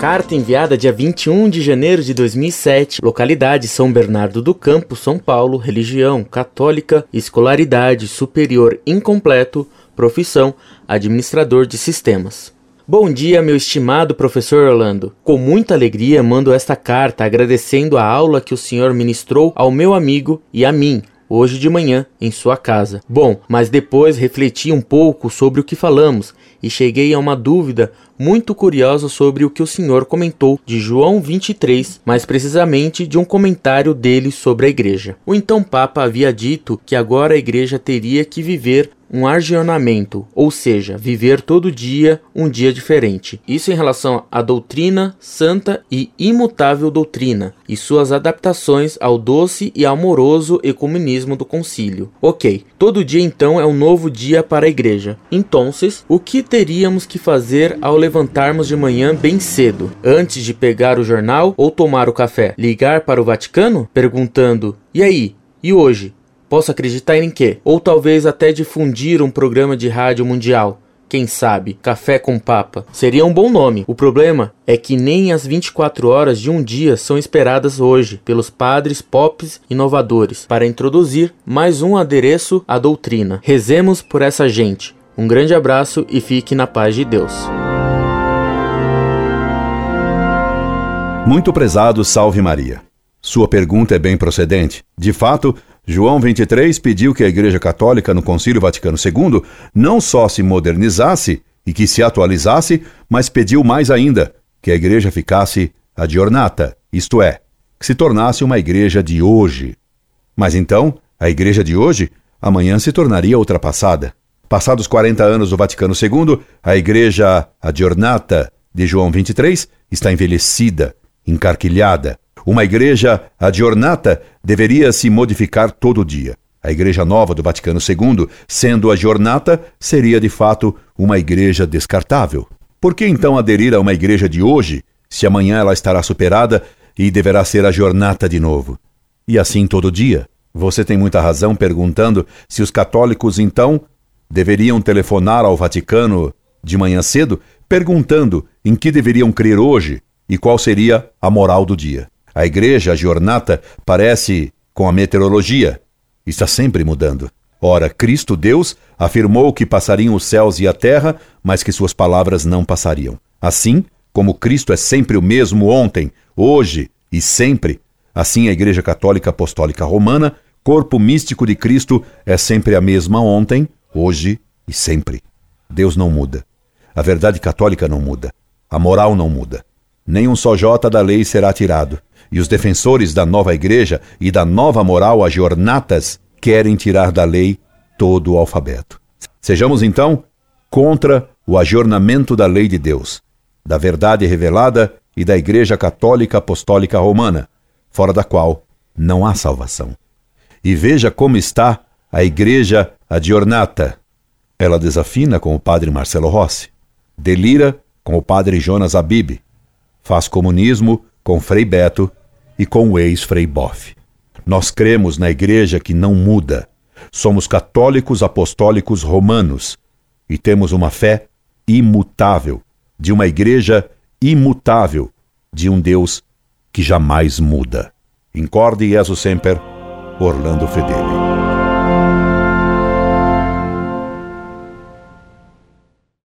Carta enviada dia 21 de janeiro de 2007, localidade São Bernardo do Campo, São Paulo, religião católica, escolaridade superior incompleto, profissão administrador de sistemas. Bom dia, meu estimado professor Orlando. Com muita alegria mando esta carta agradecendo a aula que o senhor ministrou ao meu amigo e a mim, hoje de manhã em sua casa. Bom, mas depois refleti um pouco sobre o que falamos e cheguei a uma dúvida muito curiosa sobre o que o senhor comentou de João 23, mais precisamente de um comentário dele sobre a igreja. O então Papa havia dito que agora a igreja teria que viver um argionamento, ou seja, viver todo dia um dia diferente. Isso em relação à doutrina santa e imutável doutrina e suas adaptações ao doce e amoroso ecumenismo do concílio. Ok, todo dia então é um novo dia para a igreja. Então, o que teríamos que fazer ao levantarmos de manhã bem cedo, antes de pegar o jornal ou tomar o café? Ligar para o Vaticano perguntando: "E aí? E hoje? Posso acreditar em quê? Ou talvez até difundir um programa de rádio mundial. Quem sabe? Café com Papa. Seria um bom nome. O problema é que nem as 24 horas de um dia são esperadas hoje pelos padres pops inovadores para introduzir mais um adereço à doutrina. Rezemos por essa gente. Um grande abraço e fique na paz de Deus. Muito prezado, salve Maria. Sua pergunta é bem procedente. De fato, João 23 pediu que a Igreja Católica no Concílio Vaticano II não só se modernizasse e que se atualizasse, mas pediu mais ainda que a Igreja ficasse adornata, isto é, que se tornasse uma Igreja de hoje. Mas então, a Igreja de hoje amanhã se tornaria ultrapassada. Passados 40 anos do Vaticano II, a Igreja adornata de João 23 está envelhecida, encarquilhada, uma igreja adornata deveria se modificar todo dia. A Igreja Nova do Vaticano II, sendo a jornata, seria de fato uma igreja descartável. Por que então aderir a uma igreja de hoje, se amanhã ela estará superada e deverá ser a jornata de novo? E assim todo dia. Você tem muita razão perguntando se os católicos então deveriam telefonar ao Vaticano de manhã cedo, perguntando em que deveriam crer hoje e qual seria a moral do dia. A igreja, a giornata, parece com a meteorologia. Está sempre mudando. Ora, Cristo Deus afirmou que passariam os céus e a terra, mas que suas palavras não passariam. Assim, como Cristo é sempre o mesmo ontem, hoje e sempre, assim a Igreja Católica Apostólica Romana, corpo místico de Cristo, é sempre a mesma ontem, hoje e sempre. Deus não muda. A verdade católica não muda. A moral não muda. Nem um só jota da lei será tirado e os defensores da nova igreja e da nova moral jornatas querem tirar da lei todo o alfabeto. Sejamos então contra o ajornamento da lei de Deus, da verdade revelada e da Igreja Católica Apostólica Romana, fora da qual não há salvação. E veja como está a Igreja Adornata. Ela desafina com o padre Marcelo Rossi, delira com o padre Jonas Abib, faz comunismo com Frei Beto e com o ex-Frei Boff. Nós cremos na igreja que não muda. Somos católicos apostólicos romanos e temos uma fé imutável, de uma igreja imutável, de um Deus que jamais muda. Incorde Jesus Semper, Orlando Fedeli.